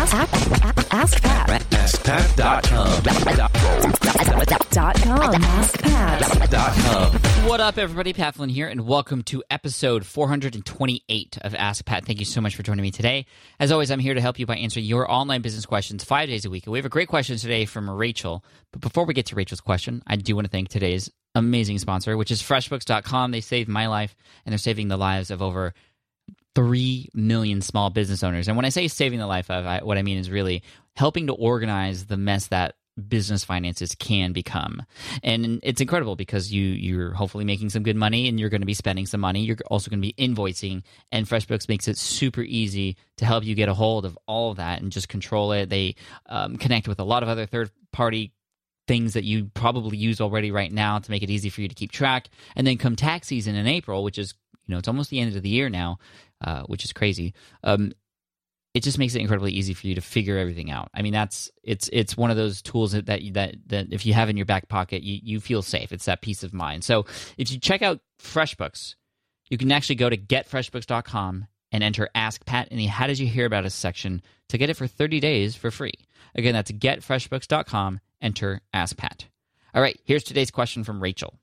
Ask, ask, ask Pat. AskPat.com. Dot com. AskPat. What up, everybody? Pat Flynn here, and welcome to episode 428 of Ask Pat. Thank you so much for joining me today. As always, I'm here to help you by answering your online business questions five days a week. And we have a great question today from Rachel. But before we get to Rachel's question, I do want to thank today's amazing sponsor, which is FreshBooks.com. They saved my life, and they're saving the lives of over 3 million small business owners. And when I say saving the life of, I, what I mean is really helping to organize the mess that business finances can become. And it's incredible because you you're hopefully making some good money and you're going to be spending some money. You're also going to be invoicing and FreshBooks makes it super easy to help you get a hold of all of that and just control it. They um, connect with a lot of other third party things that you probably use already right now to make it easy for you to keep track. And then come tax season in April, which is you know it's almost the end of the year now, uh, which is crazy. Um, it just makes it incredibly easy for you to figure everything out. I mean, that's it's it's one of those tools that that that, that if you have in your back pocket, you, you feel safe. It's that peace of mind. So if you check out FreshBooks, you can actually go to getfreshbooks.com and enter Ask Pat in the How Did You Hear About Us section to get it for 30 days for free. Again, that's getfreshbooks.com, enter Ask Pat. All right, here's today's question from Rachel.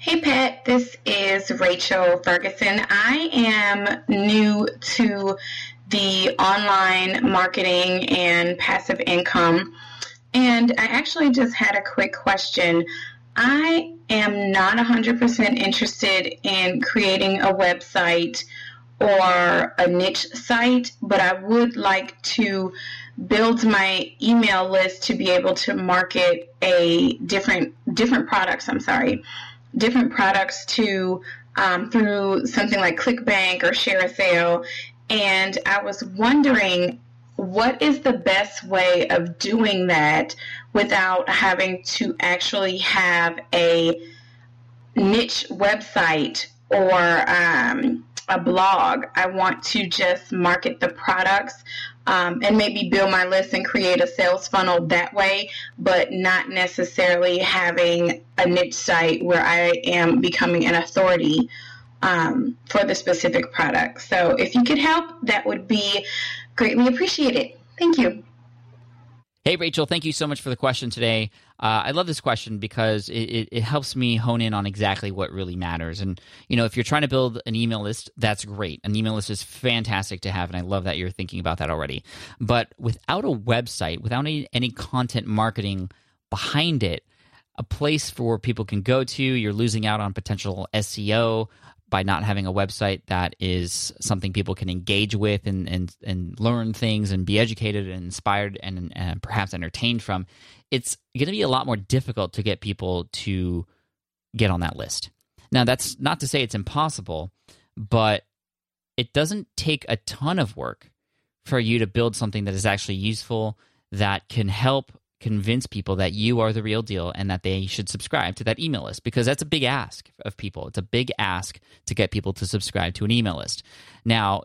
Hey Pat, this is Rachel Ferguson. I am new to the online marketing and passive income, and I actually just had a quick question. I am not 100% interested in creating a website or a niche site, but I would like to build my email list to be able to market a different different products. I'm sorry different products to um, through something like ClickBank or ShareASale. And I was wondering what is the best way of doing that without having to actually have a niche website or um, a blog. I want to just market the products um, and maybe build my list and create a sales funnel that way, but not necessarily having a niche site where I am becoming an authority um, for the specific product. So if you could help, that would be greatly appreciated. Thank you. Hey, Rachel, thank you so much for the question today. Uh, I love this question because it, it, it, helps me hone in on exactly what really matters. And, you know, if you're trying to build an email list, that's great. An email list is fantastic to have, and I love that you're thinking about that already. But without a website, without any, any content marketing behind it, a place for people can go to, you're losing out on potential SEO, by not having a website that is something people can engage with and and, and learn things and be educated and inspired and, and perhaps entertained from, it's going to be a lot more difficult to get people to get on that list. Now, that's not to say it's impossible, but it doesn't take a ton of work for you to build something that is actually useful that can help convince people that you are the real deal and that they should subscribe to that email list because that's a big ask of people. It's a big ask to get people to subscribe to an email list. Now,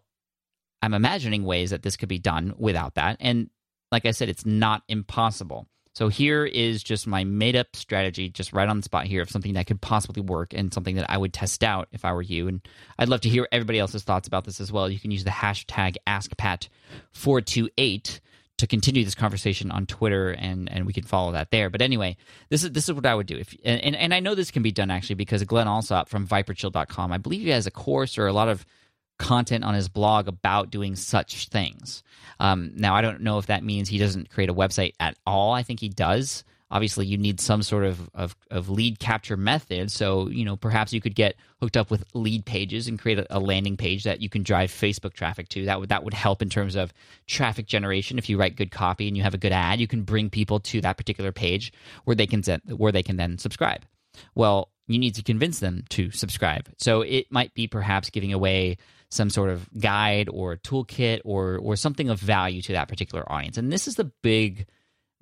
I'm imagining ways that this could be done without that. And like I said, it's not impossible. So here is just my made up strategy, just right on the spot here of something that could possibly work and something that I would test out if I were you. And I'd love to hear everybody else's thoughts about this as well. You can use the hashtag AskPat428 to continue this conversation on Twitter and and we can follow that there. But anyway, this is this is what I would do. If and, and, I know this can be done actually because Glenn Allsop from viperchill.com, I believe he has a course or a lot of content on his blog about doing such things. Um, now I don't know if that means he doesn't create a website at all. I think he does obviously you need some sort of, of, of, lead capture method. So, you know, perhaps you could get hooked up with lead pages and create a, a, landing page that you can drive Facebook traffic to. That would that would help in terms of traffic generation. If you write good copy and you have a good ad, you can bring people to that particular page where they can where they can then subscribe. Well, you need to convince them to subscribe. So it might be perhaps giving away some sort of guide or toolkit or or something of value to that particular audience. And this is the big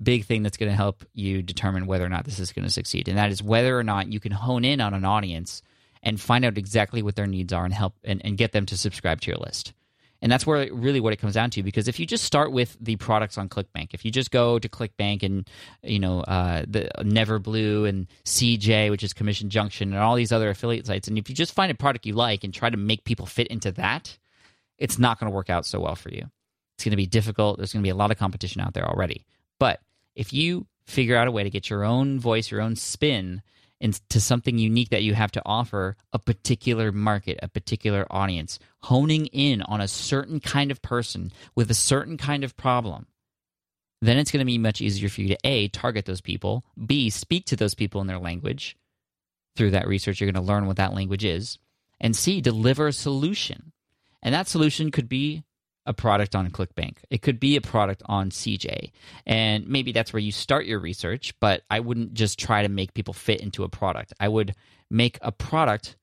big thing that's going to help you determine whether or not this is going to succeed. And that is whether or not you can hone in on an audience and find out exactly what their needs are and help and, and get them to subscribe to your list. And that's where really what it comes down to. Because if you just start with the products on ClickBank, if you just go to ClickBank and you know uh, the Neverblue and CJ, which is Commission Junction, and all these other affiliate sites, and if you just find a product you like and try to make people fit into that, it's not going to work out so well for you It's going to be difficult. There's going to be a lot of competition out there already. But if you figure out a way to get your own voice, your own spin into something unique that you have to offer a particular market, a particular audience, honing in on a certain kind of person with a certain kind of problem, then it's going to be much easier for you to A, target those people, B, speak to those people in their language. Through that research, you're going to learn what that language is, and C, deliver a solution. And that solution could be a product on ClickBank. It could be a product on CJ. And maybe that's where you start your research, but I wouldn't just try to make people fit into a product. I would make a product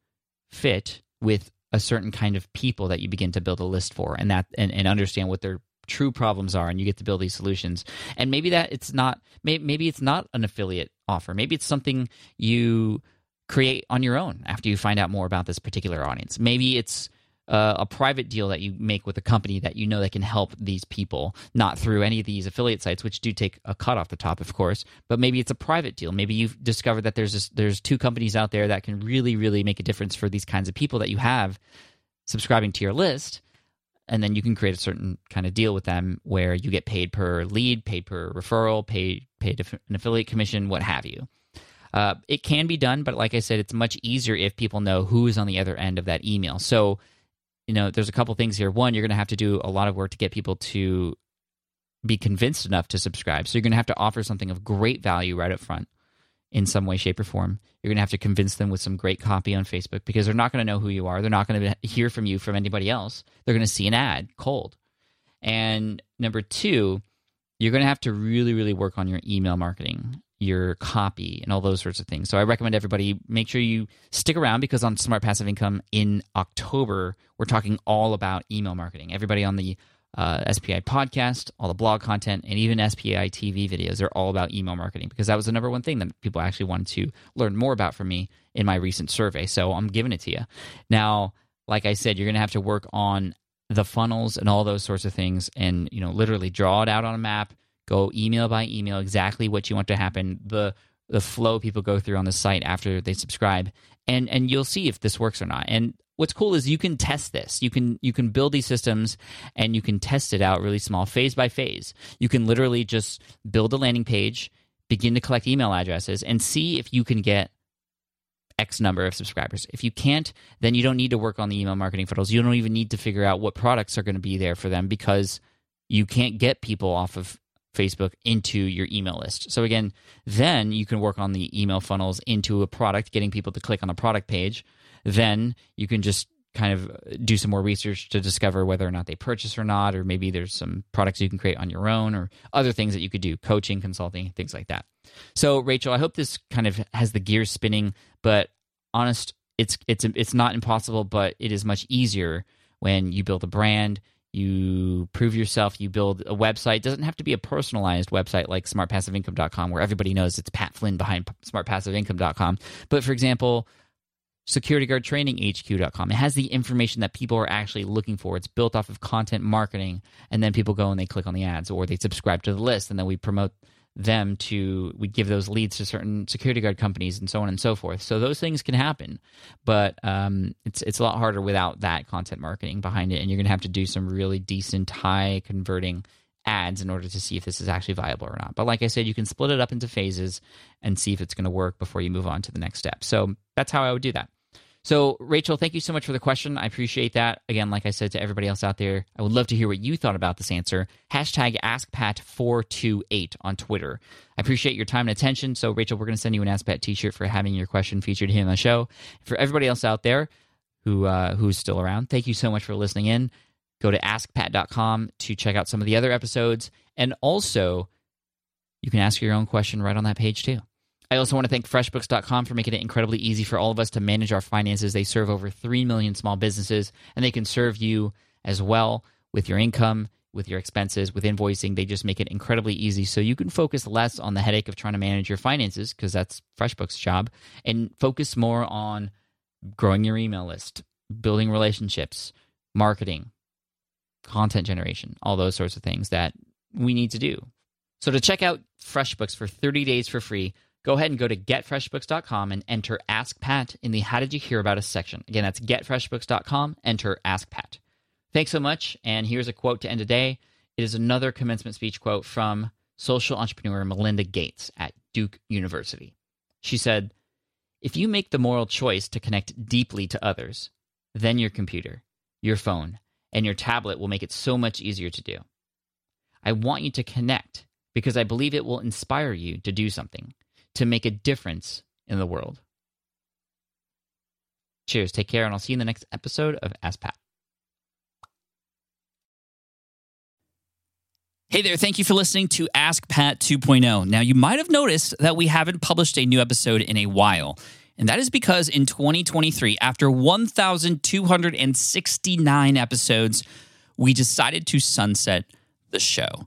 fit with a certain kind of people that you begin to build a list for and that and, and understand what their true problems are and you get to build these solutions and maybe that it's not maybe, maybe it's not an affiliate offer maybe it's something you create on your own after you find out more about this particular audience maybe it's uh, a private deal that you make with a company that you know that can help these people, not through any of these affiliate sites, which do take a cut off the top, of course. But maybe it's a private deal. Maybe you've discovered that there's this, there's two companies out there that can really, really make a difference for these kinds of people that you have subscribing to your list. And then you can create a certain kind of deal with them where you get paid per lead, paid per referral, paid paid an affiliate commission, what have you. Uh, it can be done, but like I said, it's much easier if people know who is on the other end of that email. So you know, there's a couple things here. One, you're going to have to do a lot of work to get people to be convinced enough to subscribe. So you're going to have to offer something of great value right up front in some way, shape, or form. You're going to have to convince them with some great copy on Facebook because they're not going to know who you are. They're not going to hear from you from anybody else. They're going to see an ad cold. And number two, you're going to have to really, really work on your email marketing your copy and all those sorts of things. So I recommend everybody make sure you stick around because on Smart Passive Income in October, we're talking all about email marketing. Everybody on the uh, SPI podcast, all the blog content, and even SPI TV videos are all about email marketing because that was the number one thing that people actually wanted to learn more about from me in my recent survey. So I'm giving it to you. Now, like I said, you're going to have to work on the funnels and all those sorts of things and, you know, literally draw it out on a map go email by email exactly what you want to happen the the flow people go through on the site after they subscribe and and you'll see if this works or not and what's cool is you can test this you can you can build these systems and you can test it out really small phase by phase you can literally just build a landing page begin to collect email addresses and see if you can get X number of subscribers. If you can't, then you don't need to work on the email marketing funnels. You don't even need to figure out what products are going to be there for them because you can't get people off of Facebook into your email list. So again, then you can work on the email funnels into a product, getting people to click on the product page. Then you can just kind of uh, do some more research to discover whether or not they purchase or not, or maybe there's some products you can create on your own, or other things that you could do, coaching, consulting, things like that. So, Rachel, I hope this kind of has the gears spinning, but honest, it's it's it's not impossible, but it is much easier when you build a brand, you prove yourself, you build a website. It doesn't have to be a personalized website like smartpassiveincome.com where everybody knows it's Pat Flynn behind smartpassiveincome.com. But for example, securityguardtraininghq.com. It has the information that people are actually looking for. It's built off of content marketing and then people go and they click on the ads or they subscribe to the list and then we promote them to we give those leads to certain security guard companies and so on and so forth. So those things can happen, but um, it's it's a lot harder without that content marketing behind it, and you're going to have to do some really decent high converting ads in order to see if this is actually viable or not. But like I said, you can split it up into phases and see if it's going to work before you move on to the next step. So that's how I would do that. So, Rachel, thank you so much for the question. I appreciate that. Again, like I said to everybody else out there, I would love to hear what you thought about this answer. Hashtag AskPat428 on Twitter. I appreciate your time and attention. So, Rachel, we're going to send you an AskPat t shirt for having your question featured here on the show. For everybody else out there who uh, who's still around, thank you so much for listening in. Go to askpat.com to check out some of the other episodes. And also, you can ask your own question right on that page too. I also want to thank FreshBooks.com for making it incredibly easy for all of us to manage our finances. They serve over 3 million small businesses, and they can serve you as well with your income, with your expenses, with invoicing. They just make it incredibly easy so you can focus less on the headache of trying to manage your finances, because that's FreshBooks' job, and focus more on growing your email list, building relationships, marketing, content generation, all those sorts of things that we need to do. So to check out FreshBooks for 30 days for free, go ahead and go to getfreshbooks.com and enter Ask Pat in the How Did You Hear About Us section. Again, that's getfreshbooks.com, enter Ask Pat. Thanks so much. And here's a quote to end today. It is another commencement speech quote from social entrepreneur Melinda Gates at Duke University. She said, If you make the moral choice to connect deeply to others, then your computer, your phone, and your tablet will make it so much easier to do. I want you to connect because I believe it will inspire you to do something, to make a difference in the world. Cheers, take care, and I'll see you in the next episode of Ask Pat. Hey there, thank you for listening to Ask Pat 2.0. Now, you might have noticed that we haven't published a new episode in a while. And that is because in 2023, after 1,269 episodes, we decided to sunset the show.